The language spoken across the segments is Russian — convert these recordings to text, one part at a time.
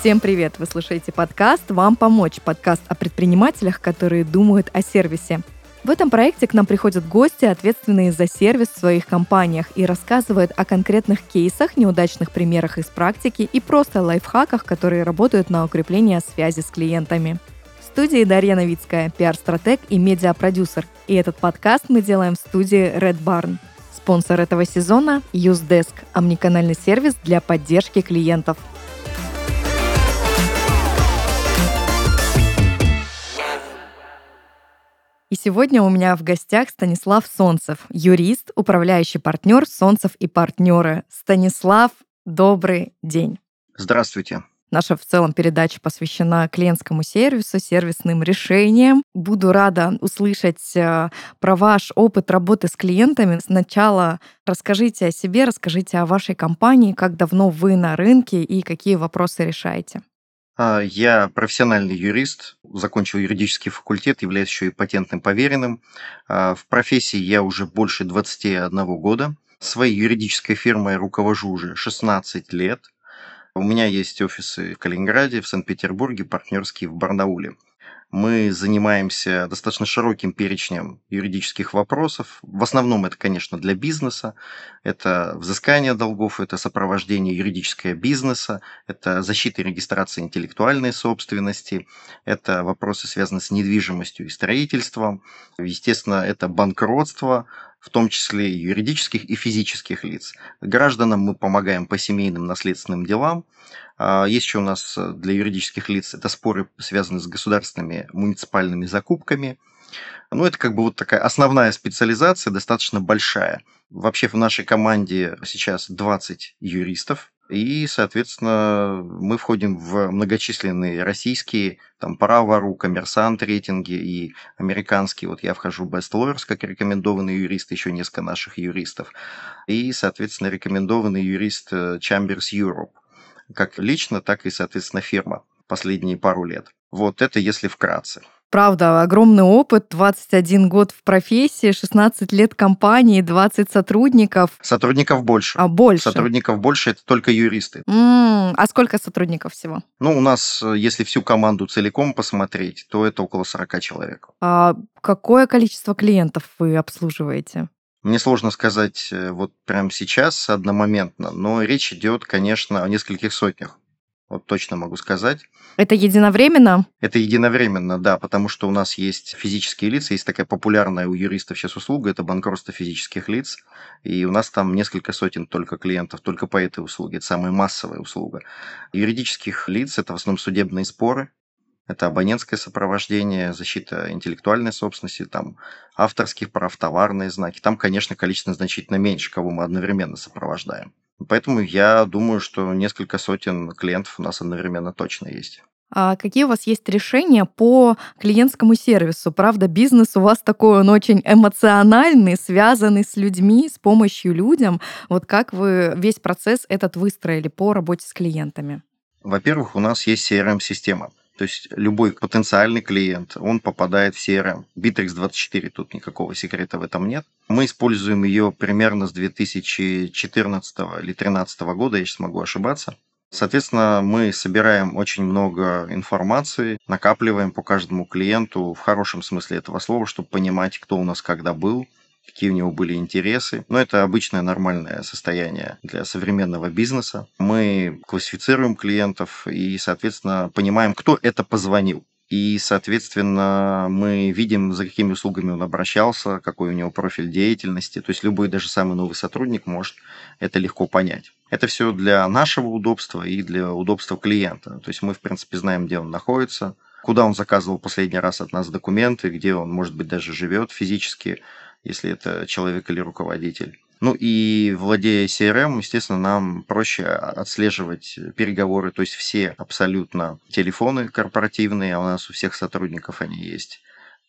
Всем привет! Вы слушаете подкаст «Вам помочь» – подкаст о предпринимателях, которые думают о сервисе. В этом проекте к нам приходят гости, ответственные за сервис в своих компаниях, и рассказывают о конкретных кейсах, неудачных примерах из практики и просто лайфхаках, которые работают на укрепление связи с клиентами. В студии Дарья Новицкая, пиар-стратег и медиапродюсер. И этот подкаст мы делаем в студии Red Barn. Спонсор этого сезона – UseDesk – омниканальный сервис для поддержки клиентов – И сегодня у меня в гостях Станислав Солнцев, юрист, управляющий партнер Солнцев и партнеры. Станислав, добрый день. Здравствуйте. Наша в целом передача посвящена клиентскому сервису, сервисным решениям. Буду рада услышать э, про ваш опыт работы с клиентами. Сначала расскажите о себе, расскажите о вашей компании, как давно вы на рынке и какие вопросы решаете. А, я профессиональный юрист, закончил юридический факультет, являюсь еще и патентным поверенным. А, в профессии я уже больше 21 года. Своей юридической фирмой руковожу уже 16 лет. У меня есть офисы в Калининграде, в Санкт-Петербурге, партнерские в Барнауле. Мы занимаемся достаточно широким перечнем юридических вопросов. В основном это, конечно, для бизнеса. Это взыскание долгов, это сопровождение юридического бизнеса, это защита и регистрация интеллектуальной собственности, это вопросы, связанные с недвижимостью и строительством. Естественно, это банкротство, в том числе юридических и физических лиц. Гражданам мы помогаем по семейным наследственным делам. А, есть еще у нас э, для юридических лиц это споры, связанные с государственными муниципальными закупками. Ну, это как бы вот такая основная специализация, достаточно большая. Вообще в нашей команде сейчас 20 юристов, и, соответственно, мы входим в многочисленные российские, там, право.ру, коммерсант рейтинги и американские. Вот я вхожу в Best Lawyers как рекомендованный юрист, еще несколько наших юристов. И, соответственно, рекомендованный юрист э, Chambers Europe. Как лично, так и, соответственно, фирма последние пару лет. Вот это если вкратце. Правда, огромный опыт, 21 год в профессии, 16 лет компании, 20 сотрудников. Сотрудников больше. А больше? Сотрудников больше, это только юристы. М-м, а сколько сотрудников всего? Ну, у нас, если всю команду целиком посмотреть, то это около 40 человек. А какое количество клиентов вы обслуживаете? Мне сложно сказать э, вот прямо сейчас, одномоментно, но речь идет, конечно, о нескольких сотнях. Вот точно могу сказать. Это единовременно? Это единовременно, да, потому что у нас есть физические лица, есть такая популярная у юристов сейчас услуга, это банкротство физических лиц, и у нас там несколько сотен только клиентов, только по этой услуге, это самая массовая услуга. Юридических лиц это в основном судебные споры, это абонентское сопровождение, защита интеллектуальной собственности, там авторских прав, товарные знаки. Там, конечно, количество значительно меньше, кого мы одновременно сопровождаем. Поэтому я думаю, что несколько сотен клиентов у нас одновременно точно есть. А какие у вас есть решения по клиентскому сервису? Правда, бизнес у вас такой, он очень эмоциональный, связанный с людьми, с помощью людям. Вот как вы весь процесс этот выстроили по работе с клиентами? Во-первых, у нас есть CRM-система. То есть любой потенциальный клиент, он попадает в CRM. Bittrex 24, тут никакого секрета в этом нет. Мы используем ее примерно с 2014 или 2013 года, я сейчас могу ошибаться. Соответственно, мы собираем очень много информации, накапливаем по каждому клиенту в хорошем смысле этого слова, чтобы понимать, кто у нас когда был, какие у него были интересы. Но это обычное нормальное состояние для современного бизнеса. Мы классифицируем клиентов и, соответственно, понимаем, кто это позвонил. И, соответственно, мы видим, за какими услугами он обращался, какой у него профиль деятельности. То есть любой, даже самый новый сотрудник может это легко понять. Это все для нашего удобства и для удобства клиента. То есть мы, в принципе, знаем, где он находится, куда он заказывал последний раз от нас документы, где он, может быть, даже живет физически, если это человек или руководитель. Ну и владея CRM, естественно, нам проще отслеживать переговоры, то есть все абсолютно телефоны корпоративные, а у нас у всех сотрудников они есть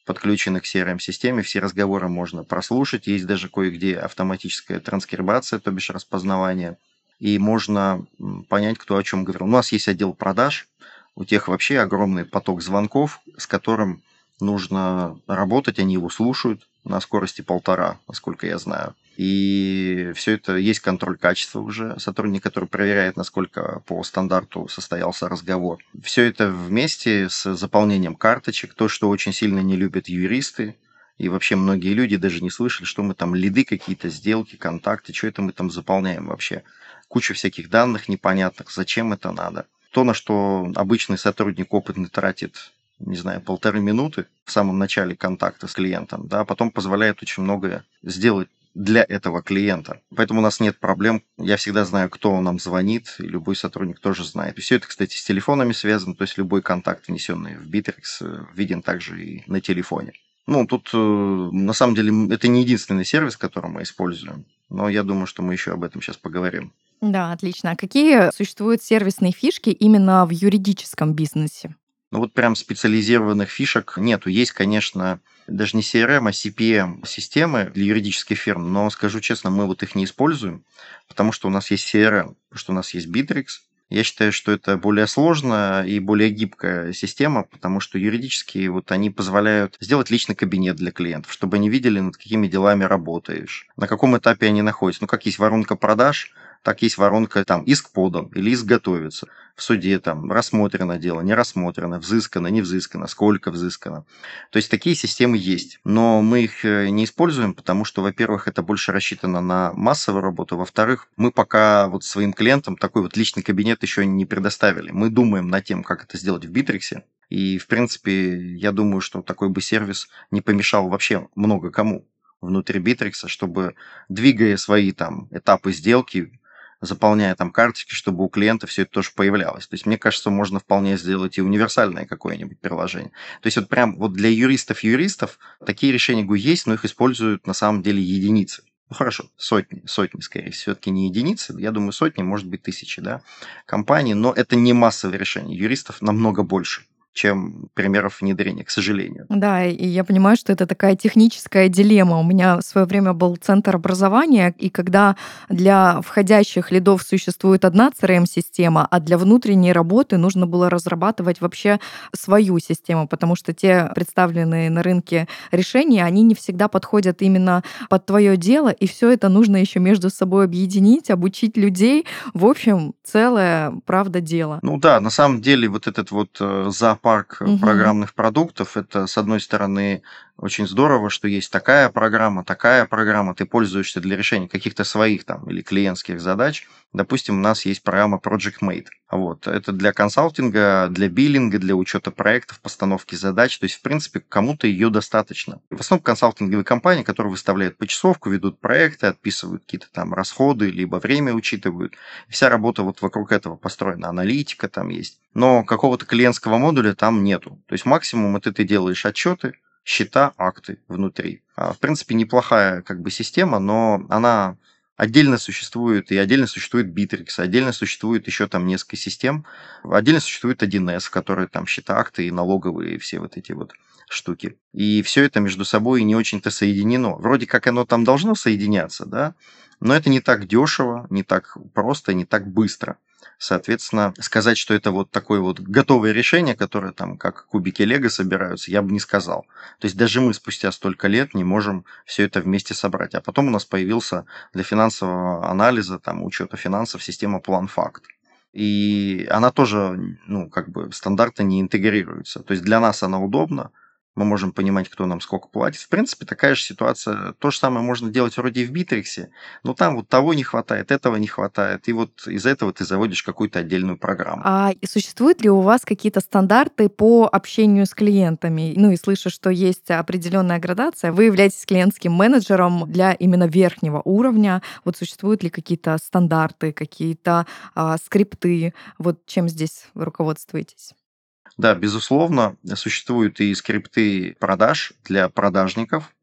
подключены к CRM-системе, все разговоры можно прослушать, есть даже кое-где автоматическая транскрибация, то бишь распознавание, и можно понять, кто о чем говорил. У нас есть отдел продаж, у тех вообще огромный поток звонков, с которым нужно работать, они его слушают на скорости полтора, насколько я знаю. И все это есть контроль качества уже, сотрудник, который проверяет, насколько по стандарту состоялся разговор. Все это вместе с заполнением карточек, то, что очень сильно не любят юристы, и вообще многие люди даже не слышали, что мы там лиды какие-то, сделки, контакты, что это мы там заполняем вообще. Куча всяких данных непонятных, зачем это надо. То, на что обычный сотрудник опытный тратит не знаю, полторы минуты в самом начале контакта с клиентом, да, потом позволяет очень многое сделать для этого клиента. Поэтому у нас нет проблем. Я всегда знаю, кто нам звонит, и любой сотрудник тоже знает. И все это, кстати, с телефонами связано, то есть любой контакт, внесенный в Bittrex, э, виден также и на телефоне. Ну, тут э, на самом деле это не единственный сервис, который мы используем, но я думаю, что мы еще об этом сейчас поговорим. Да, отлично. А какие существуют сервисные фишки именно в юридическом бизнесе? Ну вот прям специализированных фишек нету. Есть, конечно, даже не CRM, а CPM-системы для юридических фирм, но скажу честно, мы вот их не используем, потому что у нас есть CRM, потому что у нас есть Bittrex. Я считаю, что это более сложная и более гибкая система, потому что юридические вот они позволяют сделать личный кабинет для клиентов, чтобы они видели, над какими делами работаешь, на каком этапе они находятся. Ну, как есть воронка продаж, так есть воронка, там, иск подан или иск готовится. В суде там рассмотрено дело, не рассмотрено, взыскано, не взыскано, сколько взыскано. То есть такие системы есть. Но мы их э, не используем, потому что, во-первых, это больше рассчитано на массовую работу. Во-вторых, мы пока вот своим клиентам такой вот личный кабинет еще не предоставили. Мы думаем над тем, как это сделать в Битриксе. И, в принципе, я думаю, что такой бы сервис не помешал вообще много кому внутри Битрикса, чтобы, двигая свои там этапы сделки, заполняя там карточки, чтобы у клиента все это тоже появлялось. То есть, мне кажется, можно вполне сделать и универсальное какое-нибудь приложение. То есть, вот прям вот для юристов-юристов такие решения GUI есть, но их используют на самом деле единицы. Ну хорошо, сотни, сотни, скорее всего, все-таки не единицы, я думаю, сотни, может быть, тысячи, да, компаний, но это не массовое решение. Юристов намного больше чем примеров внедрения, к сожалению. Да, и я понимаю, что это такая техническая дилемма. У меня в свое время был центр образования, и когда для входящих лидов существует одна CRM-система, а для внутренней работы нужно было разрабатывать вообще свою систему, потому что те представленные на рынке решения, они не всегда подходят именно под твое дело, и все это нужно еще между собой объединить, обучить людей. В общем, целое, правда, дело. Ну да, на самом деле вот этот вот э, зоопарк парк угу. программных продуктов. Это, с одной стороны, очень здорово, что есть такая программа, такая программа, ты пользуешься для решения каких-то своих там или клиентских задач. Допустим, у нас есть программа Project Mate. Вот. Это для консалтинга, для биллинга, для учета проектов, постановки задач. То есть, в принципе, кому-то ее достаточно. В основном консалтинговые компании, которые выставляют почасовку, ведут проекты, отписывают какие-то там расходы, либо время учитывают. Вся работа вот вокруг этого построена. Аналитика там есть. Но какого-то клиентского модуля там нету. То есть максимум это ты делаешь отчеты, счета, акты внутри. А, в принципе, неплохая как бы система, но она отдельно существует, и отдельно существует Bittrex, отдельно существует еще там несколько систем, отдельно существует 1С, который там счета, акты и налоговые, и все вот эти вот штуки. И все это между собой не очень-то соединено. Вроде как оно там должно соединяться, да, но это не так дешево, не так просто, не так быстро. Соответственно, сказать, что это вот такое вот готовое решение, которое там как кубики Лего собираются, я бы не сказал. То есть даже мы спустя столько лет не можем все это вместе собрать. А потом у нас появился для финансового анализа, там, учета финансов система план-факт. И она тоже, ну, как бы стандартно не интегрируется. То есть для нас она удобна, мы можем понимать, кто нам сколько платит. В принципе, такая же ситуация. То же самое можно делать вроде и в Битриксе, но там вот того не хватает, этого не хватает, и вот из этого ты заводишь какую-то отдельную программу. А существуют ли у вас какие-то стандарты по общению с клиентами? Ну и слышу, что есть определенная градация. Вы являетесь клиентским менеджером для именно верхнего уровня. Вот существуют ли какие-то стандарты, какие-то а, скрипты? Вот чем здесь руководствуетесь? Да, безусловно, существуют и скрипты продаж для продажников,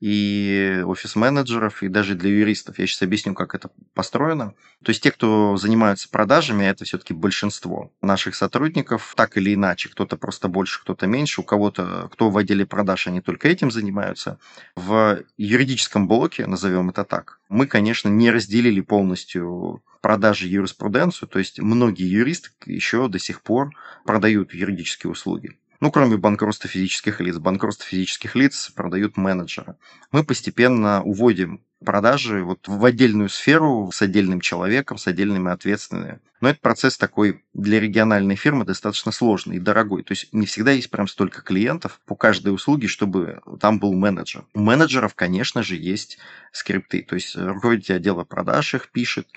и офис-менеджеров, и даже для юристов. Я сейчас объясню, как это построено. То есть те, кто занимаются продажами, это все-таки большинство наших сотрудников, так или иначе. Кто-то просто больше, кто-то меньше. У кого-то, кто в отделе продаж, они только этим занимаются. В юридическом блоке, назовем это так, мы, конечно, не разделили полностью продажи юриспруденцию, то есть многие юристы еще до сих пор продают юридические услуги. Ну, кроме банкротства физических лиц. Банкротство физических лиц продают менеджеры. Мы постепенно уводим продажи вот в отдельную сферу с отдельным человеком, с отдельными ответственными. Но этот процесс такой для региональной фирмы достаточно сложный и дорогой. То есть не всегда есть прям столько клиентов по каждой услуге, чтобы там был менеджер. У менеджеров, конечно же, есть скрипты. То есть руководитель отдела продаж их пишет,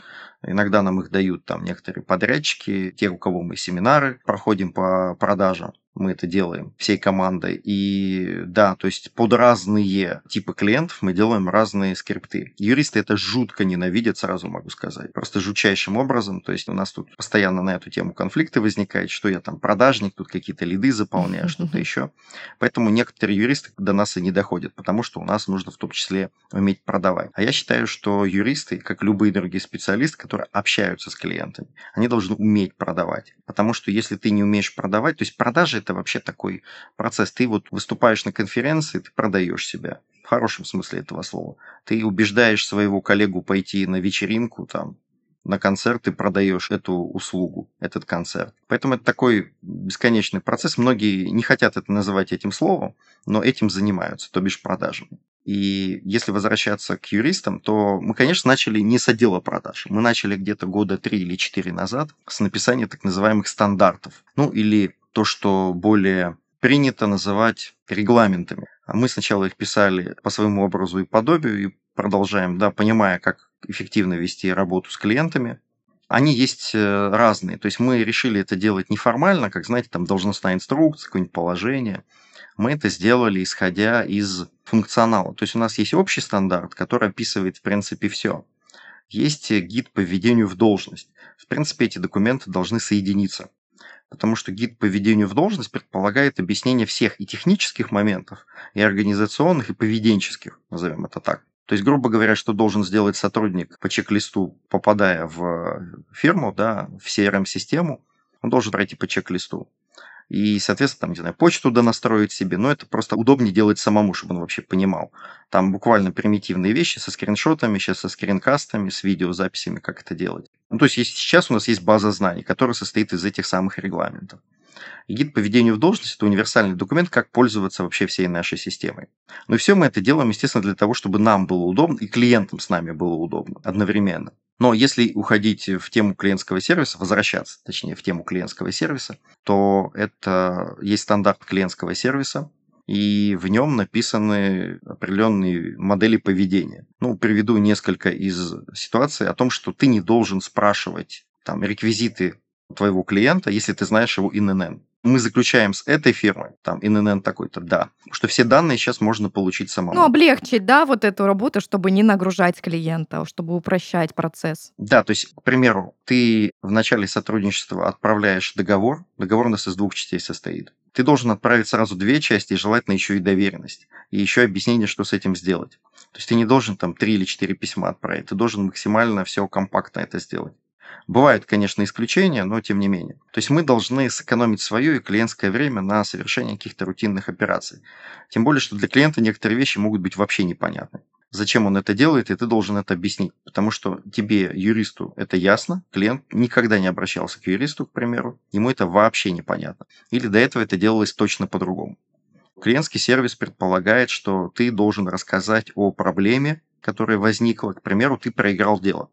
Иногда нам их дают там некоторые подрядчики, те, у кого мы семинары проходим по продажам мы это делаем всей командой. И да, то есть под разные типы клиентов мы делаем разные скрипты. Юристы это жутко ненавидят, сразу могу сказать. Просто жутчайшим образом. То есть у нас тут постоянно на эту тему конфликты возникают, что я там продажник, тут какие-то лиды заполняю, что-то еще. Поэтому некоторые юристы до нас и не доходят, потому что у нас нужно в том числе уметь продавать. А я считаю, что юристы, как любые другие специалисты, которые общаются с клиентами, они должны уметь продавать. Потому что если ты не умеешь продавать, то есть продажи это вообще такой процесс. Ты вот выступаешь на конференции, ты продаешь себя. В хорошем смысле этого слова. Ты убеждаешь своего коллегу пойти на вечеринку, там, на концерт ты продаешь эту услугу, этот концерт. Поэтому это такой бесконечный процесс. Многие не хотят это называть этим словом, но этим занимаются, то бишь продажами. И если возвращаться к юристам, то мы, конечно, начали не с отдела продаж. Мы начали где-то года три или четыре назад с написания так называемых стандартов. Ну, или то, что более принято называть регламентами. А мы сначала их писали по своему образу и подобию и продолжаем, да, понимая, как эффективно вести работу с клиентами. Они есть э, разные. То есть мы решили это делать неформально, как, знаете, там должностная инструкция, какое-нибудь положение. Мы это сделали, исходя из функционала. То есть у нас есть общий стандарт, который описывает, в принципе, все. Есть гид по введению в должность. В принципе, эти документы должны соединиться потому что гид по введению в должность предполагает объяснение всех и технических моментов, и организационных, и поведенческих, назовем это так. То есть, грубо говоря, что должен сделать сотрудник по чек-листу, попадая в фирму, да, в CRM-систему, он должен пройти по чек-листу и, соответственно, там, не знаю, почту донастроить себе, но это просто удобнее делать самому, чтобы он вообще понимал. Там буквально примитивные вещи со скриншотами, сейчас со скринкастами, с видеозаписями, как это делать. Ну, то есть сейчас у нас есть база знаний, которая состоит из этих самых регламентов. И гид по введению в должность – это универсальный документ, как пользоваться вообще всей нашей системой. Но все мы это делаем, естественно, для того, чтобы нам было удобно и клиентам с нами было удобно одновременно. Но если уходить в тему клиентского сервиса, возвращаться, точнее, в тему клиентского сервиса, то это есть стандарт клиентского сервиса, и в нем написаны определенные модели поведения. Ну, приведу несколько из ситуаций о том, что ты не должен спрашивать там реквизиты твоего клиента, если ты знаешь его ИНН мы заключаем с этой фирмой, там, ИНН такой-то, да, что все данные сейчас можно получить самому. Ну, облегчить, да, вот эту работу, чтобы не нагружать клиента, чтобы упрощать процесс. Да, то есть, к примеру, ты в начале сотрудничества отправляешь договор, договор у нас из двух частей состоит. Ты должен отправить сразу две части, и желательно еще и доверенность, и еще объяснение, что с этим сделать. То есть ты не должен там три или четыре письма отправить, ты должен максимально все компактно это сделать. Бывают, конечно, исключения, но тем не менее. То есть мы должны сэкономить свое и клиентское время на совершение каких-то рутинных операций. Тем более, что для клиента некоторые вещи могут быть вообще непонятны. Зачем он это делает, и ты должен это объяснить. Потому что тебе, юристу, это ясно, клиент никогда не обращался к юристу, к примеру, ему это вообще непонятно. Или до этого это делалось точно по-другому. Клиентский сервис предполагает, что ты должен рассказать о проблеме, которая возникла. К примеру, ты проиграл дело.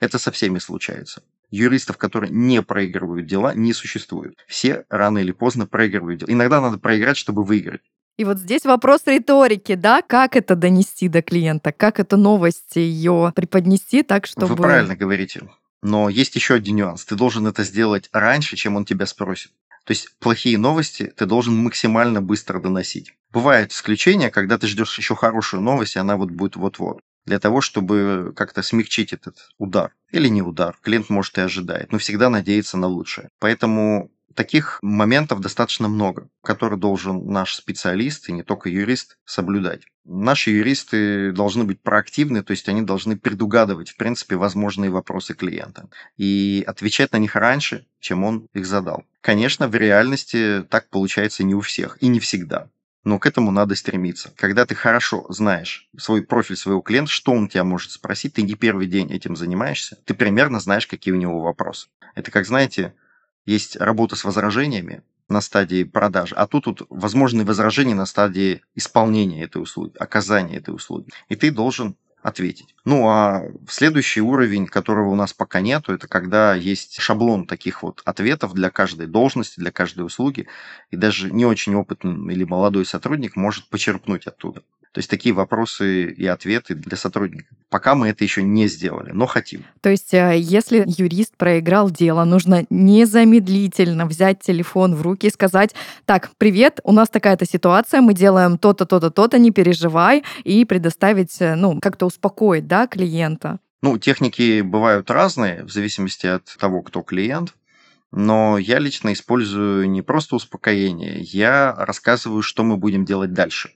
Это со всеми случается. Юристов, которые не проигрывают дела, не существует. Все рано или поздно проигрывают дела. Иногда надо проиграть, чтобы выиграть. И вот здесь вопрос риторики, да, как это донести до клиента, как эту новость ее преподнести так, чтобы... Вы правильно говорите. Но есть еще один нюанс. Ты должен это сделать раньше, чем он тебя спросит. То есть плохие новости ты должен максимально быстро доносить. Бывают исключения, когда ты ждешь еще хорошую новость, и она вот будет вот-вот для того, чтобы как-то смягчить этот удар. Или не удар, клиент может и ожидает, но всегда надеется на лучшее. Поэтому таких моментов достаточно много, которые должен наш специалист, и не только юрист, соблюдать. Наши юристы должны быть проактивны, то есть они должны предугадывать, в принципе, возможные вопросы клиента и отвечать на них раньше, чем он их задал. Конечно, в реальности так получается не у всех и не всегда. Но к этому надо стремиться. Когда ты хорошо знаешь свой профиль своего клиента, что он тебя может спросить, ты не первый день этим занимаешься, ты примерно знаешь, какие у него вопросы. Это как, знаете, есть работа с возражениями на стадии продажи, а тут, тут возможные возражения на стадии исполнения этой услуги, оказания этой услуги. И ты должен ответить. Ну а следующий уровень, которого у нас пока нету, это когда есть шаблон таких вот ответов для каждой должности, для каждой услуги, и даже не очень опытный или молодой сотрудник может почерпнуть оттуда. То есть такие вопросы и ответы для сотрудника. Пока мы это еще не сделали, но хотим. То есть э, если юрист проиграл дело, нужно незамедлительно взять телефон в руки и сказать, так, привет, у нас такая-то ситуация, мы делаем то-то, то-то, то-то, не переживай, и предоставить, э, ну, как-то успокоить, да, клиента. Ну, техники бывают разные, в зависимости от того, кто клиент. Но я лично использую не просто успокоение, я рассказываю, что мы будем делать дальше.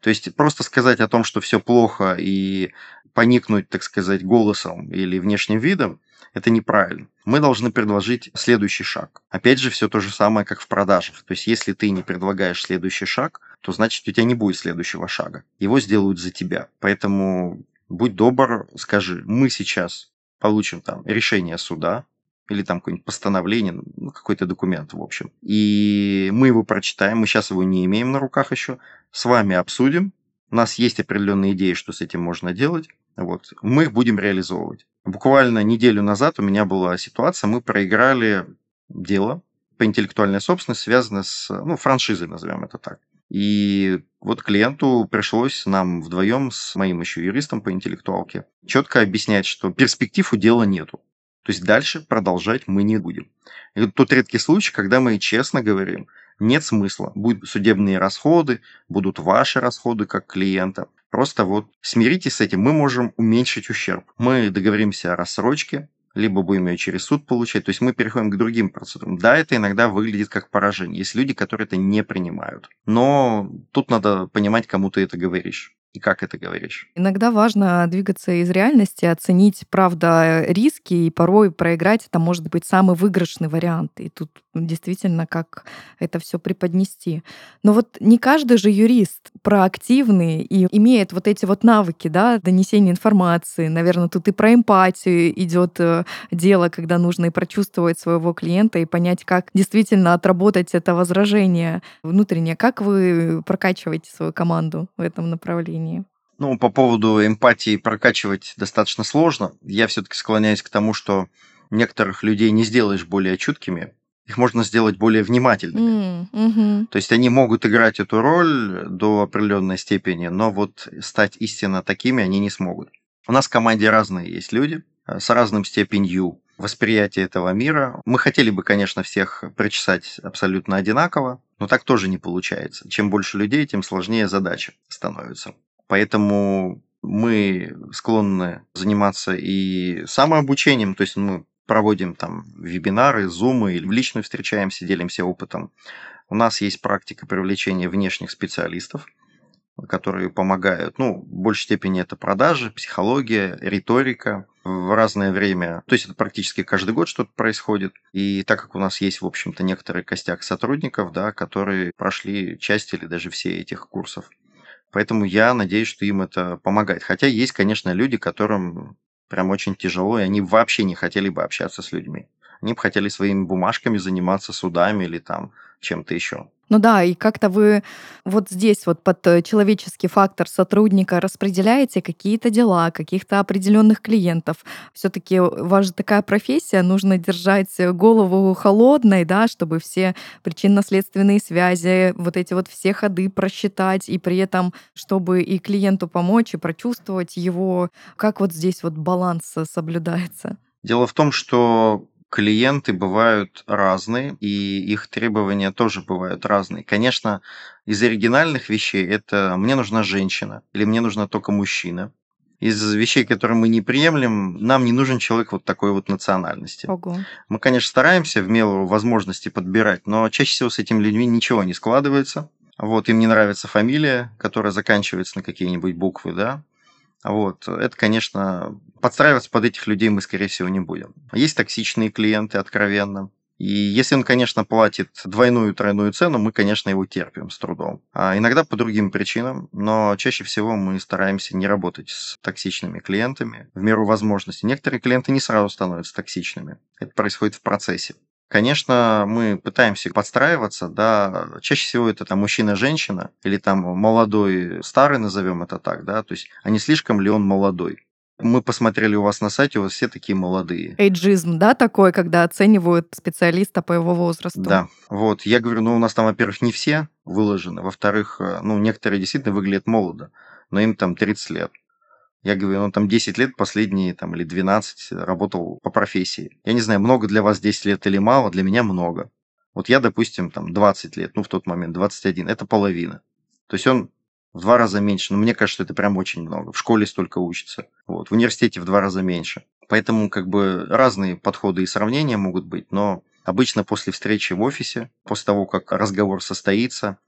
То есть просто сказать о том, что все плохо и поникнуть, так сказать, голосом или внешним видом, это неправильно. Мы должны предложить следующий шаг. Опять же, все то же самое, как в продажах. То есть, если ты не предлагаешь следующий шаг, то значит у тебя не будет следующего шага. Его сделают за тебя. Поэтому будь добр, скажи, мы сейчас получим там решение суда, или там какое-нибудь постановление, ну, какой-то документ, в общем. И мы его прочитаем, мы сейчас его не имеем на руках еще, с вами обсудим, у нас есть определенные идеи, что с этим можно делать, вот, мы их будем реализовывать. Буквально неделю назад у меня была ситуация, мы проиграли дело по интеллектуальной собственности, связанное с ну, франшизой, назовем это так. И вот клиенту пришлось нам вдвоем с моим еще юристом по интеллектуалке четко объяснять, что перспектив у дела нету. То есть дальше продолжать мы не будем. Это тот редкий случай, когда мы честно говорим, нет смысла. Будут судебные расходы, будут ваши расходы как клиента. Просто вот смиритесь с этим, мы можем уменьшить ущерб. Мы договоримся о рассрочке, либо будем ее через суд получать. То есть мы переходим к другим процедурам. Да, это иногда выглядит как поражение. Есть люди, которые это не принимают. Но тут надо понимать, кому ты это говоришь и как это говоришь? Иногда важно двигаться из реальности, оценить, правда, риски, и порой проиграть это может быть самый выигрышный вариант. И тут действительно, как это все преподнести. Но вот не каждый же юрист проактивный и имеет вот эти вот навыки, да, донесения информации. Наверное, тут и про эмпатию идет э, дело, когда нужно и прочувствовать своего клиента и понять, как действительно отработать это возражение внутреннее. Как вы прокачиваете свою команду в этом направлении? Направлении? Ну, по поводу эмпатии прокачивать достаточно сложно. Я все-таки склоняюсь к тому, что некоторых людей не сделаешь более чуткими, их можно сделать более внимательными. Mm, hmm То есть они могут играть эту роль до определенной степени, но вот стать истинно такими они не смогут. У нас в команде разные есть люди э, с разным степенью восприятия этого мира. Мы хотели бы, конечно, всех причесать абсолютно одинаково, но так тоже не получается. Чем больше людей, тем сложнее задача становится. Поэтому мы склонны заниматься и самообучением, то есть мы проводим там вебинары, зумы, или лично встречаемся, делимся опытом. У нас есть практика привлечения внешних специалистов, которые помогают. Ну, в большей степени это продажи, психология, риторика в разное время. То есть это практически каждый год что-то происходит. И так как у нас есть, в общем-то, некоторый костяк сотрудников, да, которые прошли часть или даже все этих курсов. Поэтому я надеюсь, что им это помогает. Хотя есть, конечно, люди, которым прям очень тяжело, и они вообще не хотели бы общаться с людьми. Они бы хотели своими бумажками заниматься судами или там чем-то еще. Ну да, и как-то вы вот здесь вот под э, человеческий фактор сотрудника распределяете какие-то дела, каких-то определенных клиентов. Все-таки ваша такая профессия, нужно держать голову холодной, да, чтобы все причинно-следственные связи, вот эти вот все ходы просчитать, и при этом, чтобы и клиенту помочь, и прочувствовать его. Как вот здесь вот баланс соблюдается? Дело в том, что клиенты бывают разные, и их требования тоже бывают разные. Конечно, из оригинальных вещей это «мне нужна женщина» или «мне нужна только мужчина». Из вещей, которые мы не приемлем, нам не нужен человек вот такой вот национальности. Ого. Мы, конечно, стараемся в меру возможности подбирать, но чаще всего с этими людьми ничего не складывается. Вот, им не нравится фамилия, которая заканчивается на какие-нибудь буквы, да, вот. Это, конечно, подстраиваться под этих людей мы, скорее всего, не будем. Есть токсичные клиенты, откровенно. И если он, конечно, платит двойную, тройную цену, мы, конечно, его терпим с трудом. А иногда по другим причинам, но чаще всего мы стараемся не работать с токсичными клиентами в меру возможности. Некоторые клиенты не сразу становятся токсичными. Это происходит в процессе. Конечно, мы пытаемся подстраиваться, да, чаще всего это там мужчина-женщина или там молодой, старый, назовем это так, да, то есть, а не слишком ли он молодой. Мы посмотрели у вас на сайте, у вас все такие молодые. Эйджизм, да, такой, когда оценивают специалиста по его возрасту. Да, вот. Я говорю, ну, у нас там, во-первых, не все выложены, во-вторых, э, ну, некоторые действительно выглядят молодо, но им там 30 лет. Я говорю, он там 10 лет последние, там, или 12 работал по профессии. Я не знаю, много для вас 10 лет или мало, для меня много. Вот я, допустим, там 20 лет, ну, в тот момент 21, это половина. То есть он в два раза меньше. Но мне кажется, это прям очень много. В школе столько учится. Вот. В университете в два раза меньше. Поэтому как бы разные подходы и сравнения могут быть, но обычно после встречи в офисе, после того, как разговор состоится,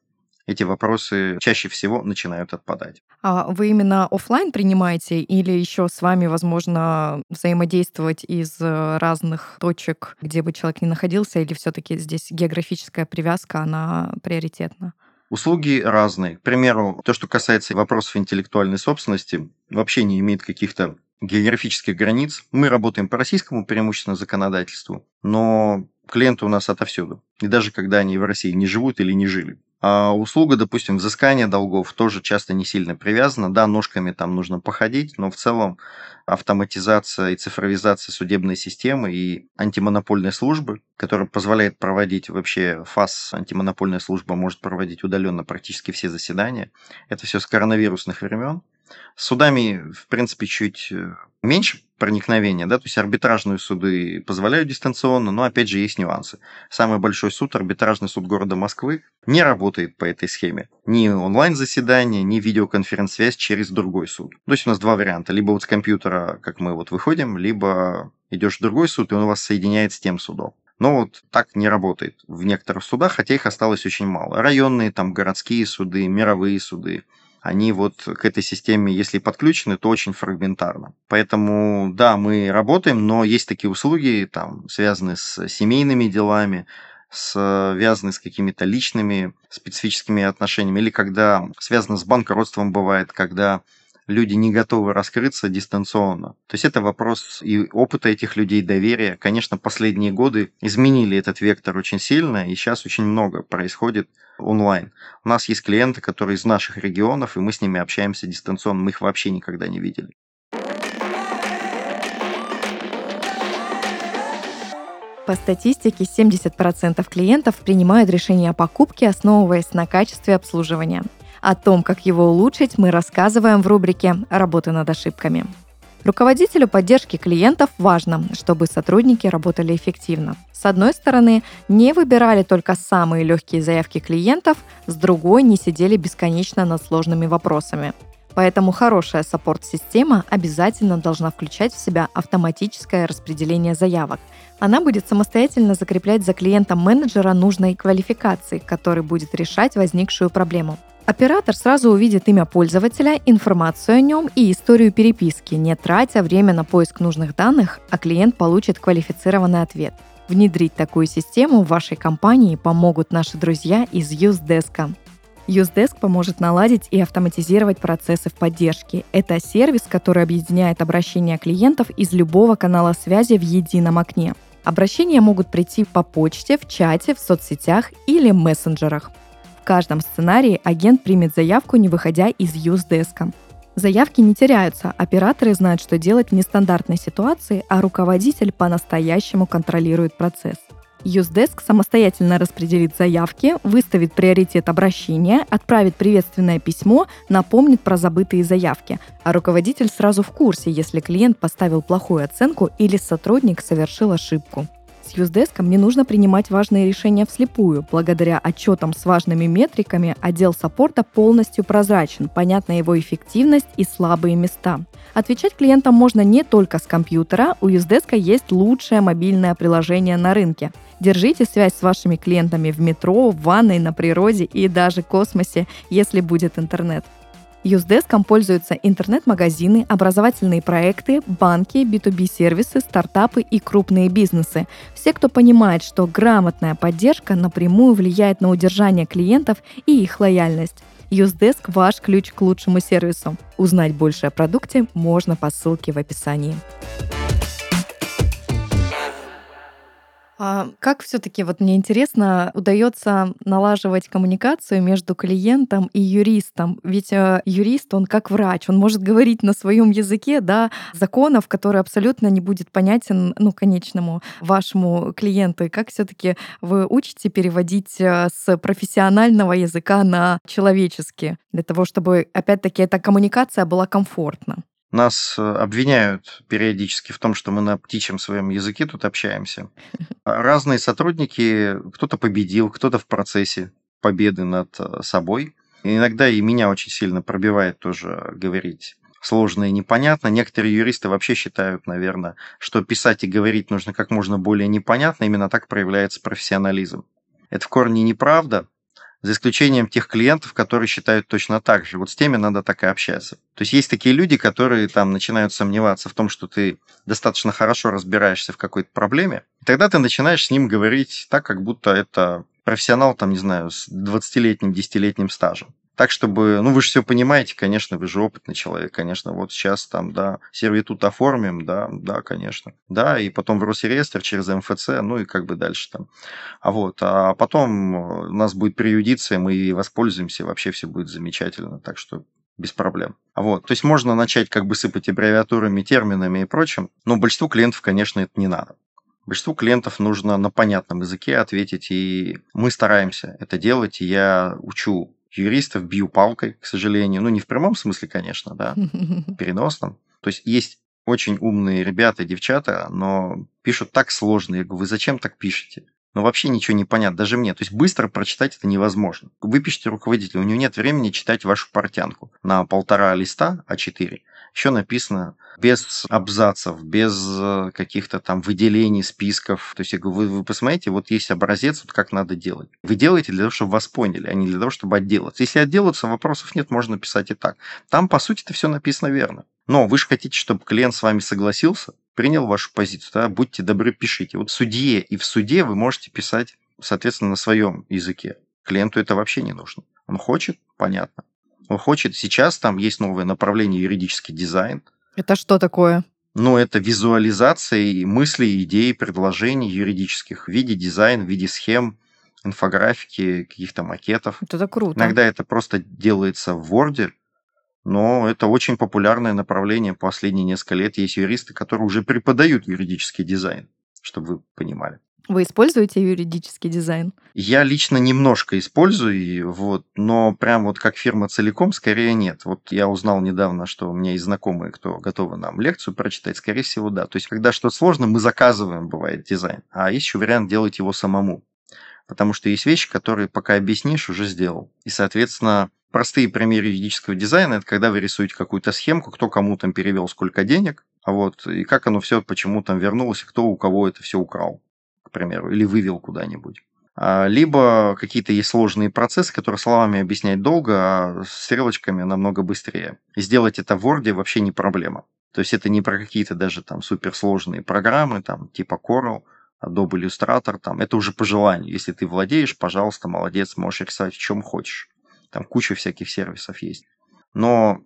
эти вопросы чаще всего начинают отпадать. А вы именно офлайн принимаете или еще с вами возможно взаимодействовать из э, разных точек, где бы человек ни находился, или все-таки здесь географическая привязка, она приоритетна? Услуги разные. К примеру, то, что касается вопросов интеллектуальной собственности, вообще не имеет каких-то географических границ. Мы работаем по российскому преимущественно законодательству, но клиенты у нас отовсюду. И даже когда они в России не живут или не жили. А услуга, допустим, взыскания долгов тоже часто не сильно привязана. Да, ножками там нужно походить, но в целом автоматизация и цифровизация судебной системы и антимонопольной службы, которая позволяет проводить вообще ФАС, антимонопольная служба может проводить удаленно практически все заседания. Это все с коронавирусных времен. С судами, в принципе, чуть э, меньше проникновения, да, то есть арбитражные суды позволяют дистанционно, но опять же есть нюансы. Самый большой суд, арбитражный суд города Москвы, не работает по этой схеме. Ни онлайн-заседание, ни видеоконференц-связь через другой суд. То есть у нас два варианта. Либо вот с компьютера, как мы вот выходим, либо идешь в другой суд, и он вас соединяет с тем судом. Но вот так не работает в некоторых судах, хотя их осталось очень мало. Районные, там, городские суды, мировые суды они вот к этой системе, если подключены, то очень фрагментарно. Поэтому, да, мы работаем, но есть такие услуги, там, связанные с семейными делами, связанные с какими-то личными специфическими отношениями, или когда связано с банкротством бывает, когда люди не готовы раскрыться дистанционно. То есть это вопрос и опыта этих людей, доверия. Конечно, последние годы изменили этот вектор очень сильно, и сейчас очень много происходит онлайн. У нас есть клиенты, которые из наших регионов, и мы с ними общаемся дистанционно, мы их вообще никогда не видели. По статистике, 70% клиентов принимают решение о покупке, основываясь на качестве обслуживания. О том, как его улучшить, мы рассказываем в рубрике «Работы над ошибками». Руководителю поддержки клиентов важно, чтобы сотрудники работали эффективно. С одной стороны, не выбирали только самые легкие заявки клиентов, с другой не сидели бесконечно над сложными вопросами. Поэтому хорошая саппорт-система обязательно должна включать в себя автоматическое распределение заявок. Она будет самостоятельно закреплять за клиентом менеджера нужной квалификации, который будет решать возникшую проблему. Оператор сразу увидит имя пользователя, информацию о нем и историю переписки, не тратя время на поиск нужных данных, а клиент получит квалифицированный ответ. Внедрить такую систему в вашей компании помогут наши друзья из Usedesk. Usedesk поможет наладить и автоматизировать процессы в поддержке. Это сервис, который объединяет обращения клиентов из любого канала связи в едином окне. Обращения могут прийти по почте, в чате, в соцсетях или мессенджерах. В каждом сценарии агент примет заявку, не выходя из юздеска. Заявки не теряются, операторы знают, что делать в нестандартной ситуации, а руководитель по-настоящему контролирует процесс. Юздеск самостоятельно распределит заявки, выставит приоритет обращения, отправит приветственное письмо, напомнит про забытые заявки, а руководитель сразу в курсе, если клиент поставил плохую оценку или сотрудник совершил ошибку. С Юздеском не нужно принимать важные решения вслепую. Благодаря отчетам с важными метриками отдел саппорта полностью прозрачен, понятна его эффективность и слабые места. Отвечать клиентам можно не только с компьютера, у Юздеска есть лучшее мобильное приложение на рынке. Держите связь с вашими клиентами в метро, в ванной, на природе и даже космосе, если будет интернет. Юздеском пользуются интернет-магазины, образовательные проекты, банки, B2B-сервисы, стартапы и крупные бизнесы. Все, кто понимает, что грамотная поддержка напрямую влияет на удержание клиентов и их лояльность. Юздеск – ваш ключ к лучшему сервису. Узнать больше о продукте можно по ссылке в описании. А как все-таки, вот мне интересно, удается налаживать коммуникацию между клиентом и юристом? Ведь э, юрист, он как врач, он может говорить на своем языке, да, законов, который абсолютно не будет понятен, ну, конечному вашему клиенту. И как все-таки вы учите переводить э, с профессионального языка на человеческий, для того, чтобы, опять-таки, эта коммуникация была комфортна? Нас э, обвиняют периодически в том, что мы на птичьем своем языке тут общаемся. А разные сотрудники, кто-то победил, кто-то в процессе победы над э, собой. Иногда и меня очень сильно пробивает тоже говорить сложно и непонятно. Некоторые юристы вообще считают, наверное, что писать и говорить нужно как можно более непонятно. Именно так проявляется профессионализм. Это в корне неправда за исключением тех клиентов, которые считают точно так же. Вот с теми надо так и общаться. То есть есть такие люди, которые там начинают сомневаться в том, что ты достаточно хорошо разбираешься в какой-то проблеме, и тогда ты начинаешь с ним говорить так, как будто это профессионал, там, не знаю, с 20-летним, 10-летним стажем так, чтобы, ну, вы же все понимаете, конечно, вы же опытный человек, конечно, вот сейчас там, да, сервитут оформим, да, да, конечно, да, и потом в Росреестр через МФЦ, ну, и как бы дальше там. А вот, а потом у нас будет периодиция, мы воспользуемся, вообще все будет замечательно, так что без проблем. А вот, то есть можно начать как бы сыпать аббревиатурами, терминами и прочим, но большинству клиентов, конечно, это не надо. Большинству клиентов нужно на понятном языке ответить, и мы стараемся это делать, и я учу юристов бью палкой, к сожалению. Ну, не в прямом смысле, конечно, да, переносном. То есть есть очень умные ребята, девчата, но пишут так сложно. Я говорю, вы зачем так пишете? Ну, вообще ничего не понятно, даже мне. То есть быстро прочитать это невозможно. Вы пишете руководителю, у него нет времени читать вашу портянку на полтора листа А4 еще написано без абзацев, без э, каких-то там выделений, списков. То есть я говорю, вы, вы посмотрите, вот есть образец, вот как надо делать. Вы делаете для того, чтобы вас поняли, а не для того, чтобы отделаться. Если отделаться, вопросов нет, можно писать и так. Там, по сути, это все написано верно. Но вы же хотите, чтобы клиент с вами согласился, принял вашу позицию, да, будьте добры, пишите. Вот в судье и в суде вы можете писать, соответственно, на своем языке. Клиенту это вообще не нужно. Он хочет, понятно. Он хочет, сейчас там есть новое направление юридический дизайн. Это что такое? Ну, это визуализация мыслей, идей, предложений юридических в виде дизайна, в виде схем, инфографики, каких-то макетов. Это круто. Иногда это просто делается в Word, но это очень популярное направление последние несколько лет. Есть юристы, которые уже преподают юридический дизайн, чтобы вы понимали. Вы используете юридический дизайн? Я лично немножко использую, вот, но прям вот как фирма целиком, скорее нет. Вот я узнал недавно, что у меня есть знакомые, кто готовы нам лекцию прочитать, скорее всего, да. То есть, когда что-то сложно, мы заказываем, бывает, дизайн. А есть еще вариант делать его самому. Потому что есть вещи, которые пока объяснишь, уже сделал. И, соответственно, простые примеры юридического дизайна – это когда вы рисуете какую-то схемку, кто кому там перевел сколько денег, а вот, и как оно все, почему там вернулось, и кто у кого это все украл к примеру, или вывел куда-нибудь. А, либо какие-то есть сложные процессы, которые словами объяснять долго, а стрелочками намного быстрее. И сделать это в Word вообще не проблема. То есть это не про какие-то даже там суперсложные программы, там типа Corel, Adobe Illustrator, там, это уже по желанию. Если ты владеешь, пожалуйста, молодец, можешь рисовать в чем хочешь. Там куча всяких сервисов есть. Но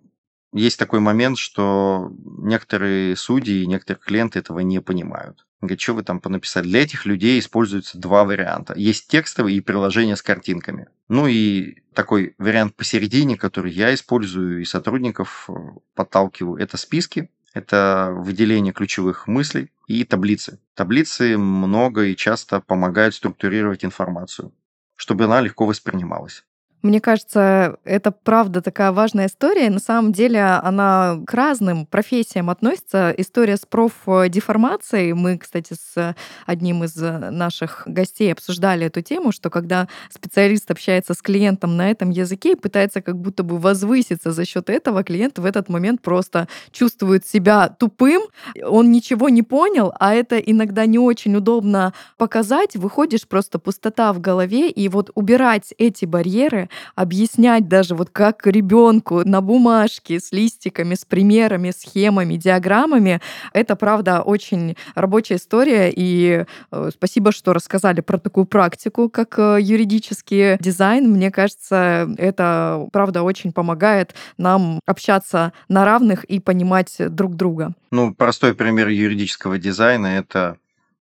есть такой момент, что некоторые судьи и некоторые клиенты этого не понимают. Говорит, что вы там понаписали? Для этих людей используются два варианта. Есть текстовый и приложение с картинками. Ну и такой вариант посередине, который я использую и сотрудников э, подталкиваю, это списки, это выделение ключевых мыслей и таблицы. Таблицы много и часто помогают структурировать информацию, чтобы она легко воспринималась. Мне кажется, это правда такая важная история. На самом деле она к разным профессиям относится. История с профдеформацией. Мы, кстати, с одним из наших гостей обсуждали эту тему, что когда специалист общается с клиентом на этом языке и пытается как будто бы возвыситься за счет этого, клиент в этот момент просто чувствует себя тупым, он ничего не понял, а это иногда не очень удобно показать. Выходишь просто пустота в голове, и вот убирать эти барьеры, объяснять даже вот как ребенку на бумажке с листиками, с примерами, схемами, диаграммами, это, правда, очень рабочая история. И э, спасибо, что рассказали про такую практику, как э, юридический дизайн. Мне кажется, это, правда, очень помогает нам общаться на равных и понимать друг друга. Ну, простой пример юридического дизайна – это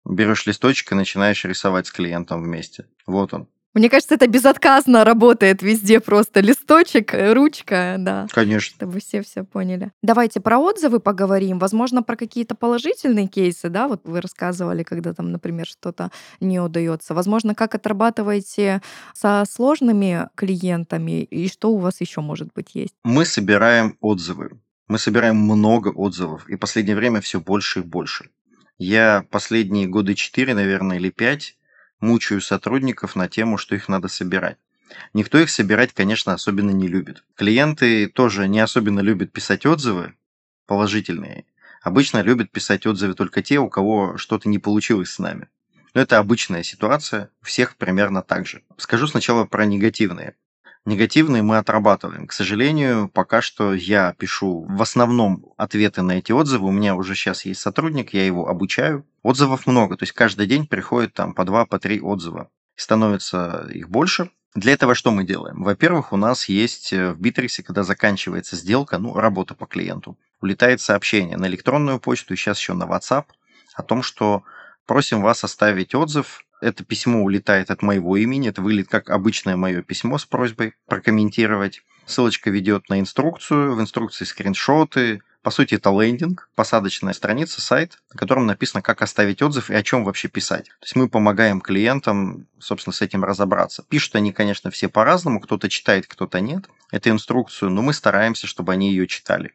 берешь листочек и начинаешь рисовать с клиентом вместе. Вот он. Мне кажется, это безотказно работает везде просто. Листочек, э, ручка, да. Конечно. Чтобы все все поняли. Давайте про отзывы поговорим. Возможно, про какие-то положительные кейсы, да? Вот вы рассказывали, когда там, например, что-то не удается. Возможно, как отрабатываете со сложными клиентами и что у вас еще может быть есть? Мы собираем отзывы. Мы собираем много отзывов, и в последнее время все больше и больше. Я последние годы четыре, наверное, или пять мучаю сотрудников на тему, что их надо собирать. Никто их собирать, конечно, особенно не любит. Клиенты тоже не особенно любят писать отзывы положительные. Обычно любят писать отзывы только те, у кого что-то не получилось с нами. Но это обычная ситуация, у всех примерно так же. Скажу сначала про негативные. Негативные мы отрабатываем. К сожалению, пока что я пишу в основном ответы на эти отзывы. У меня уже сейчас есть сотрудник, я его обучаю. Отзывов много, то есть каждый день приходит там по два, по три отзыва. Становится их больше. Для этого что мы делаем? Во-первых, у нас есть э, в Битриксе, когда заканчивается сделка, ну, работа по клиенту, улетает сообщение на электронную почту и сейчас еще на WhatsApp о том, что просим вас оставить отзыв это письмо улетает от моего имени, это выглядит как обычное мое письмо с просьбой прокомментировать. Ссылочка ведет на инструкцию, в инструкции скриншоты. По сути, это лендинг, посадочная страница, сайт, на котором написано, как оставить отзыв и о чем вообще писать. То есть мы помогаем клиентам, собственно, с этим разобраться. Пишут они, конечно, все по-разному, кто-то читает, кто-то нет, эту инструкцию, но мы стараемся, чтобы они ее читали.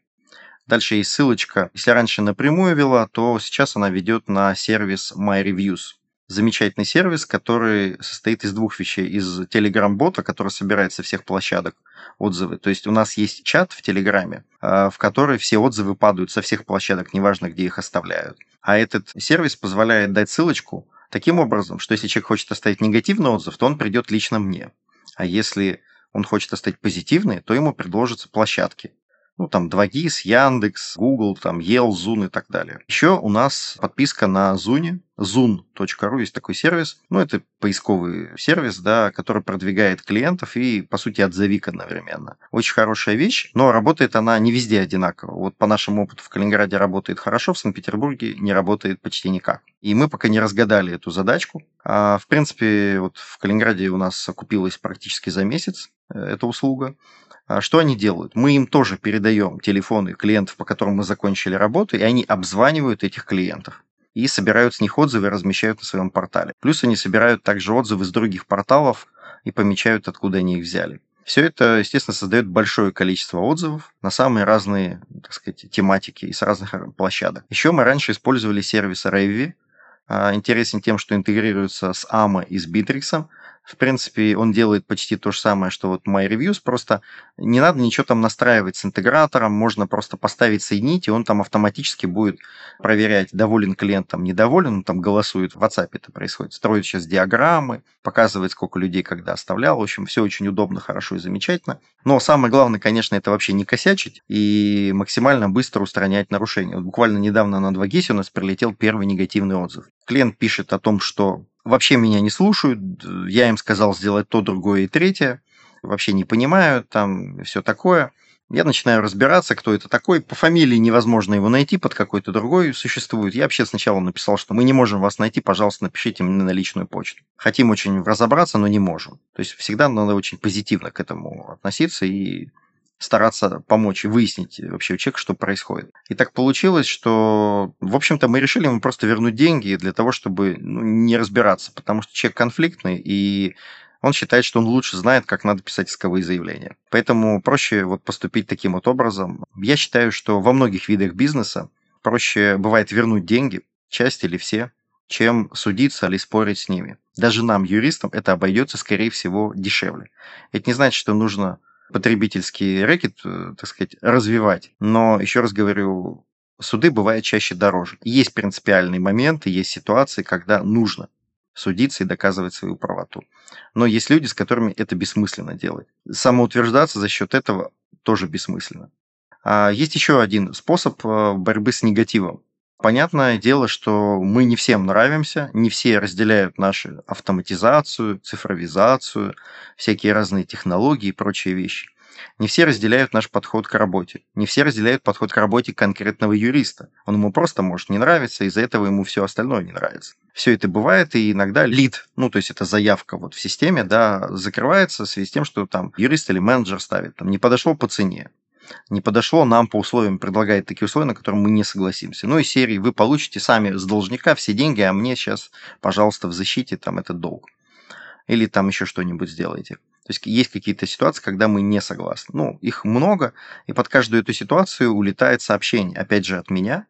Дальше есть ссылочка. Если раньше напрямую вела, то сейчас она ведет на сервис MyReviews замечательный сервис, который состоит из двух вещей. Из Telegram-бота, который собирает со всех площадок отзывы. То есть у нас есть чат в Телеграме, а, в который все отзывы падают со всех площадок, неважно, где их оставляют. А этот сервис позволяет дать ссылочку таким образом, что если человек хочет оставить негативный отзыв, то он придет лично мне. А если он хочет оставить позитивный, то ему предложатся площадки ну, там, 2GIS, Яндекс, Google, там, Yell, Zoom и так далее. Еще у нас подписка на Zune, zoom.ru есть такой сервис. Ну, это поисковый сервис, да, который продвигает клиентов и, по сути, отзовик одновременно. Очень хорошая вещь, но работает она не везде одинаково. Вот по нашему опыту в Калининграде работает хорошо, в Санкт-Петербурге не работает почти никак. И мы пока не разгадали эту задачку. А, в принципе, вот в Калининграде у нас окупилась практически за месяц э, эта услуга. А что они делают? Мы им тоже передаем телефоны клиентов, по которым мы закончили работу, и они обзванивают этих клиентов и собирают с них отзывы и размещают на своем портале. Плюс они собирают также отзывы с других порталов и помечают, откуда они их взяли. Все это, естественно, создает большое количество отзывов на самые разные, так сказать, тематики и с разных площадок. Еще мы раньше использовали сервис Ravvi. А, интересен тем, что интегрируется с AMA и с Bittrex. В принципе, он делает почти то же самое, что вот MyReviews, просто не надо ничего там настраивать с интегратором, можно просто поставить соединить, и он там автоматически будет проверять, доволен клиент там, недоволен, он там голосует, в WhatsApp это происходит, строит сейчас диаграммы, показывает, сколько людей когда оставлял, в общем, все очень удобно, хорошо и замечательно. Но самое главное, конечно, это вообще не косячить и максимально быстро устранять нарушения. Вот буквально недавно на 2GIS у нас прилетел первый негативный отзыв. Клиент пишет о том, что вообще меня не слушают, я им сказал сделать то, другое и третье, вообще не понимают, там все такое. Я начинаю разбираться, кто это такой. По фамилии невозможно его найти, под какой-то другой существует. Я вообще сначала написал, что мы не можем вас найти, пожалуйста, напишите мне на личную почту. Хотим очень разобраться, но не можем. То есть всегда надо очень позитивно к этому относиться и стараться помочь и выяснить вообще у человека, что происходит. И так получилось, что, в общем-то, мы решили ему просто вернуть деньги для того, чтобы ну, не разбираться, потому что человек конфликтный, и он считает, что он лучше знает, как надо писать исковые заявления. Поэтому проще вот поступить таким вот образом. Я считаю, что во многих видах бизнеса проще бывает вернуть деньги, часть или все, чем судиться или спорить с ними. Даже нам, юристам, это обойдется, скорее всего, дешевле. Это не значит, что нужно потребительский рэкет, э, так сказать, развивать. Но, еще раз говорю, суды бывают чаще дороже. Есть принципиальные моменты, есть ситуации, когда нужно судиться и доказывать свою правоту. Но есть люди, с которыми это бессмысленно делать. Самоутверждаться за счет этого тоже бессмысленно. А есть еще один способ э, борьбы с негативом. Понятное дело, что мы не всем нравимся, не все разделяют нашу автоматизацию, цифровизацию, всякие разные технологии и прочие вещи. Не все разделяют наш подход к работе. Не все разделяют подход к работе конкретного юриста. Он ему просто может не нравиться, из-за этого ему все остальное не нравится. Все это бывает, и иногда лид, ну, то есть это заявка вот в системе, да, закрывается в связи с тем, что там юрист или менеджер ставит, там, не подошло по цене не подошло нам по условиям, предлагает такие условия, на которые мы не согласимся. Ну и серии вы получите сами с должника все деньги, а мне сейчас, пожалуйста, в защите там этот долг. Или там еще что-нибудь сделайте. То есть есть какие-то ситуации, когда мы не согласны. Ну, их много, и под каждую эту ситуацию улетает сообщение, опять же, от меня,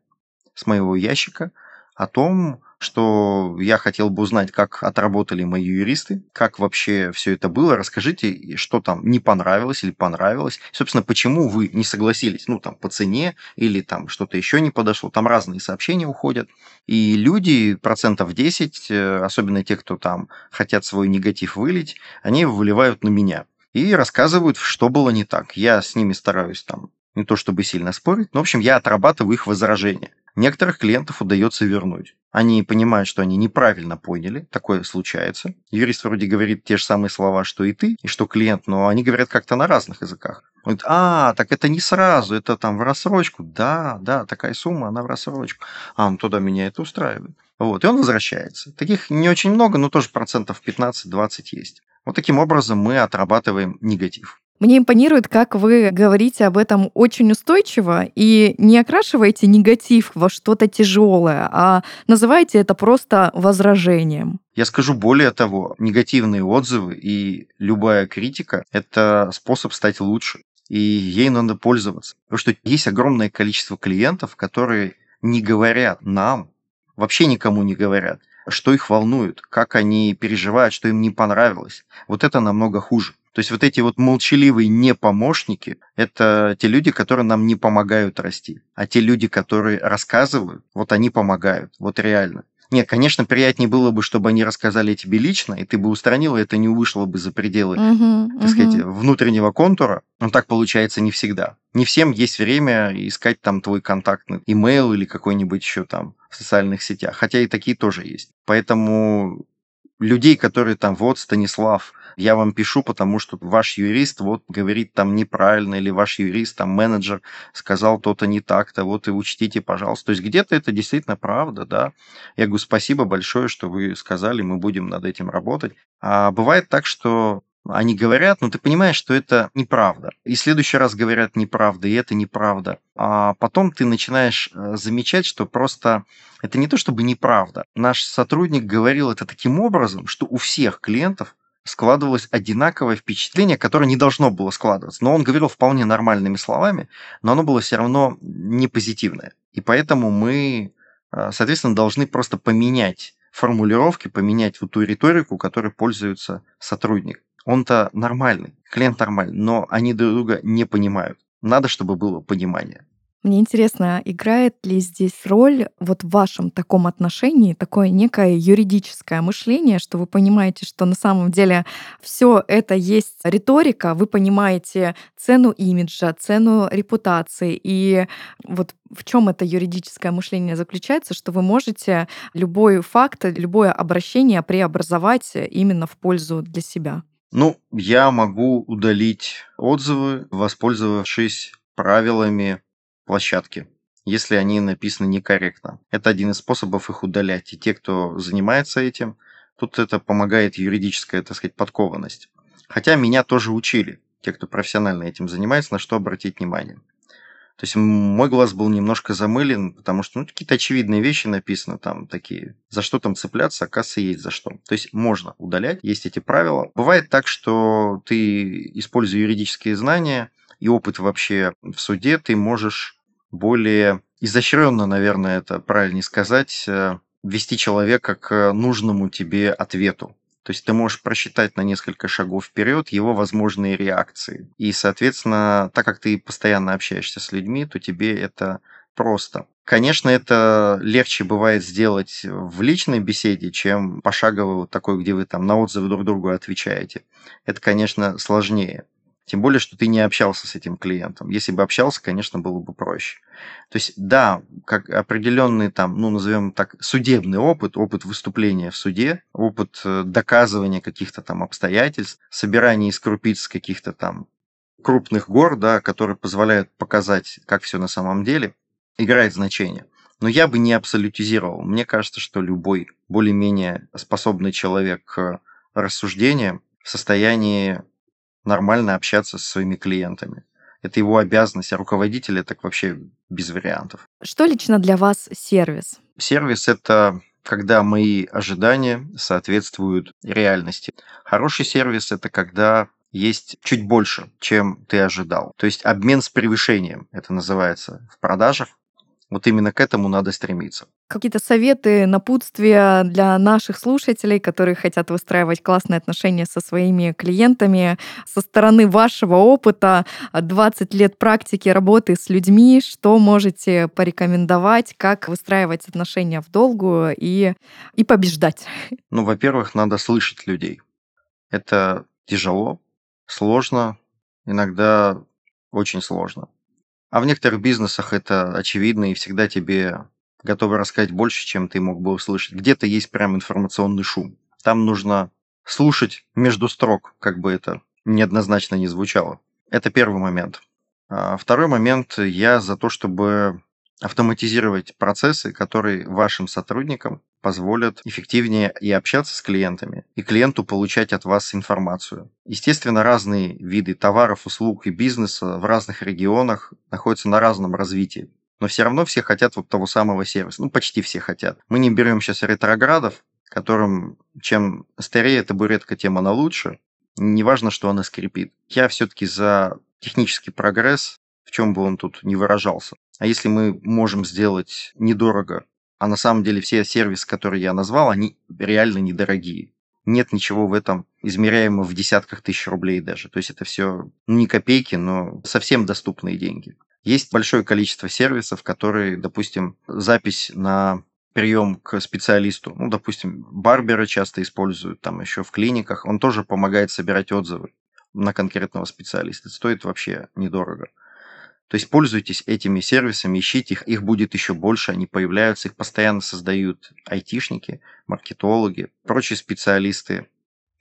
с моего ящика, о том, что я хотел бы узнать, как отработали мои юристы, как вообще все это было. Расскажите, что там не понравилось или понравилось. Собственно, почему вы не согласились, ну, там, по цене или там что-то еще не подошло. Там разные сообщения уходят. И люди, процентов 10, э, особенно те, кто там хотят свой негатив вылить, они выливают на меня. И рассказывают, что было не так. Я с ними стараюсь там не то чтобы сильно спорить, но, в общем, я отрабатываю их возражения. Некоторых клиентов удается вернуть. Они понимают, что они неправильно поняли, такое случается. Юрист вроде говорит те же самые слова, что и ты, и что клиент, но они говорят как-то на разных языках. Он говорит, а, так это не сразу, это там в рассрочку. Да, да, такая сумма, она в рассрочку. А, ну туда меня это устраивает. Вот, и он возвращается. Таких не очень много, но тоже процентов 15-20 есть. Вот таким образом мы отрабатываем негатив. Мне импонирует, как вы говорите об этом очень устойчиво и не окрашиваете негатив во что-то тяжелое, а называете это просто возражением. Я скажу более того, негативные отзывы и любая критика – это способ стать лучше, и ей надо пользоваться. Потому что есть огромное количество клиентов, которые не говорят нам, вообще никому не говорят, что их волнует, как они переживают, что им не понравилось. Вот это намного хуже. То есть вот эти вот молчаливые непомощники – это те люди, которые нам не помогают расти. А те люди, которые рассказывают, вот они помогают, вот реально. Нет, конечно, приятнее было бы, чтобы они рассказали тебе лично, и ты бы устранила, это не вышло бы за пределы, uh-huh, так сказать, внутреннего контура. Но так получается не всегда. Не всем есть время искать там твой контактный имейл или какой-нибудь еще там в социальных сетях. Хотя и такие тоже есть. Поэтому людей, которые там, вот, Станислав, я вам пишу, потому что ваш юрист вот говорит там неправильно, или ваш юрист, там менеджер сказал то-то не так-то, вот и учтите, пожалуйста. То есть где-то это действительно правда, да. Я говорю, спасибо большое, что вы сказали, мы будем над этим работать. А бывает так, что они говорят, но ты понимаешь, что это неправда. И в следующий раз говорят неправда, и это неправда. А потом ты начинаешь э, замечать, что просто это не то чтобы неправда. Наш сотрудник говорил это таким образом, что у всех клиентов складывалось одинаковое впечатление, которое не должно было складываться. Но он говорил вполне нормальными словами, но оно было все равно не позитивное. И поэтому мы, э, соответственно, должны просто поменять формулировки, поменять вот ту риторику, которой пользуется сотрудник. Он-то нормальный, клиент нормальный, но они друг друга не понимают. Надо, чтобы было понимание. Мне интересно, играет ли здесь роль вот в вашем таком отношении такое некое юридическое мышление, что вы понимаете, что на самом деле все это есть риторика, вы понимаете цену имиджа, цену репутации, и вот в чем это юридическое мышление заключается, что вы можете любой факт, любое обращение преобразовать именно в пользу для себя. Ну, я могу удалить отзывы, воспользовавшись правилами площадки, если они написаны некорректно. Это один из способов их удалять. И те, кто занимается этим, тут это помогает юридическая, так сказать, подкованность. Хотя меня тоже учили, те, кто профессионально этим занимается, на что обратить внимание. То есть мой глаз был немножко замылен, потому что ну, какие-то очевидные вещи написаны там такие. За что там цепляться, оказывается, есть за что. То есть можно удалять, есть эти правила. Бывает так, что ты, используя юридические знания и опыт вообще в суде, ты можешь более изощренно, наверное, это правильнее сказать, э, вести человека к нужному тебе ответу. То есть ты можешь просчитать на несколько шагов вперед его возможные реакции. И, соответственно, так как ты постоянно общаешься с людьми, то тебе это просто. Конечно, это легче бывает сделать в личной беседе, чем пошагово вот такой, где вы там на отзывы друг другу отвечаете. Это, конечно, сложнее. Тем более, что ты не общался с этим клиентом. Если бы общался, конечно, было бы проще. То есть, да, как определенный там, ну, назовем так, судебный опыт, опыт выступления в суде, опыт э, доказывания каких-то там обстоятельств, собирания из крупиц каких-то там крупных гор, да, которые позволяют показать, как все на самом деле, играет значение. Но я бы не абсолютизировал. Мне кажется, что любой более-менее способный человек к рассуждениям в состоянии нормально общаться со своими клиентами. Это его обязанность, а руководитель это вообще без вариантов. Что лично для вас сервис? Сервис – это когда мои ожидания соответствуют реальности. Хороший сервис – это когда есть чуть больше, чем ты ожидал. То есть обмен с превышением, это называется в продажах. Вот именно к этому надо стремиться. Какие-то советы, напутствия для наших слушателей, которые хотят выстраивать классные отношения со своими клиентами со стороны вашего опыта, 20 лет практики работы с людьми, что можете порекомендовать, как выстраивать отношения в долгу и, и побеждать? Ну, во-первых, надо слышать людей. Это тяжело, сложно, иногда очень сложно. А в некоторых бизнесах это очевидно и всегда тебе готовы рассказать больше, чем ты мог бы услышать. Где-то есть прям информационный шум. Там нужно слушать между строк, как бы это неоднозначно не звучало. Это первый момент. А второй момент, я за то, чтобы автоматизировать процессы, которые вашим сотрудникам позволят эффективнее и общаться с клиентами, и клиенту получать от вас информацию. Естественно, разные виды товаров, услуг и бизнеса в разных регионах находятся на разном развитии. Но все равно все хотят вот того самого сервиса. Ну, почти все хотят. Мы не берем сейчас ретроградов, которым чем старее табуретка, тем она лучше. Неважно, что она скрипит. Я все-таки за технический прогресс, в чем бы он тут не выражался. А если мы можем сделать недорого, а на самом деле все сервисы, которые я назвал, они реально недорогие. Нет ничего в этом измеряемого в десятках тысяч рублей даже. То есть это все ну, не копейки, но совсем доступные деньги. Есть большое количество сервисов, которые, допустим, запись на прием к специалисту. Ну, допустим, барберы часто используют, там еще в клиниках. Он тоже помогает собирать отзывы на конкретного специалиста. Это стоит вообще недорого. То есть пользуйтесь этими сервисами, ищите их, их будет еще больше, они появляются, их постоянно создают айтишники, маркетологи, прочие специалисты.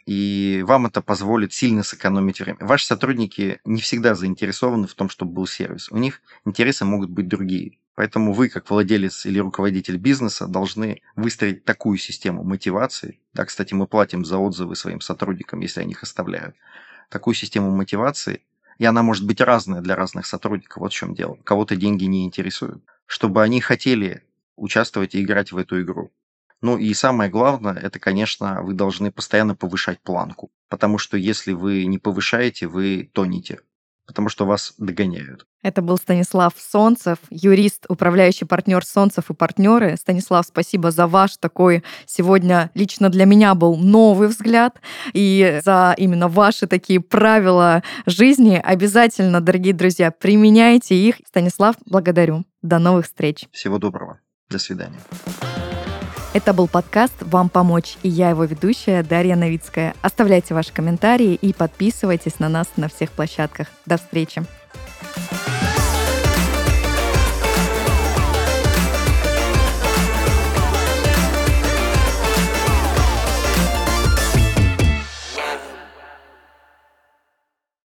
И вам это позволит сильно сэкономить время. Ваши сотрудники не всегда заинтересованы в том, чтобы был сервис. У них интересы могут быть другие. Поэтому вы, как владелец или руководитель бизнеса, должны выстроить такую систему мотивации. Да, кстати, мы платим за отзывы своим сотрудникам, если они их оставляют. Такую систему мотивации – и она может быть разная для разных сотрудников. Вот в чем дело. Кого-то деньги не интересуют. Чтобы они хотели участвовать и играть в эту игру. Ну и самое главное, это, конечно, вы должны постоянно повышать планку. Потому что если вы не повышаете, вы тонете потому что вас догоняют. Это был Станислав Солнцев, юрист, управляющий партнер Солнцев и партнеры. Станислав, спасибо за ваш такой сегодня лично для меня был новый взгляд и за именно ваши такие правила жизни. Обязательно, дорогие друзья, применяйте их. Станислав, благодарю. До новых встреч. Всего доброго. До свидания. Это был подкаст «Вам помочь» и я его ведущая Дарья Новицкая. Оставляйте ваши комментарии и подписывайтесь на нас на всех площадках. До встречи!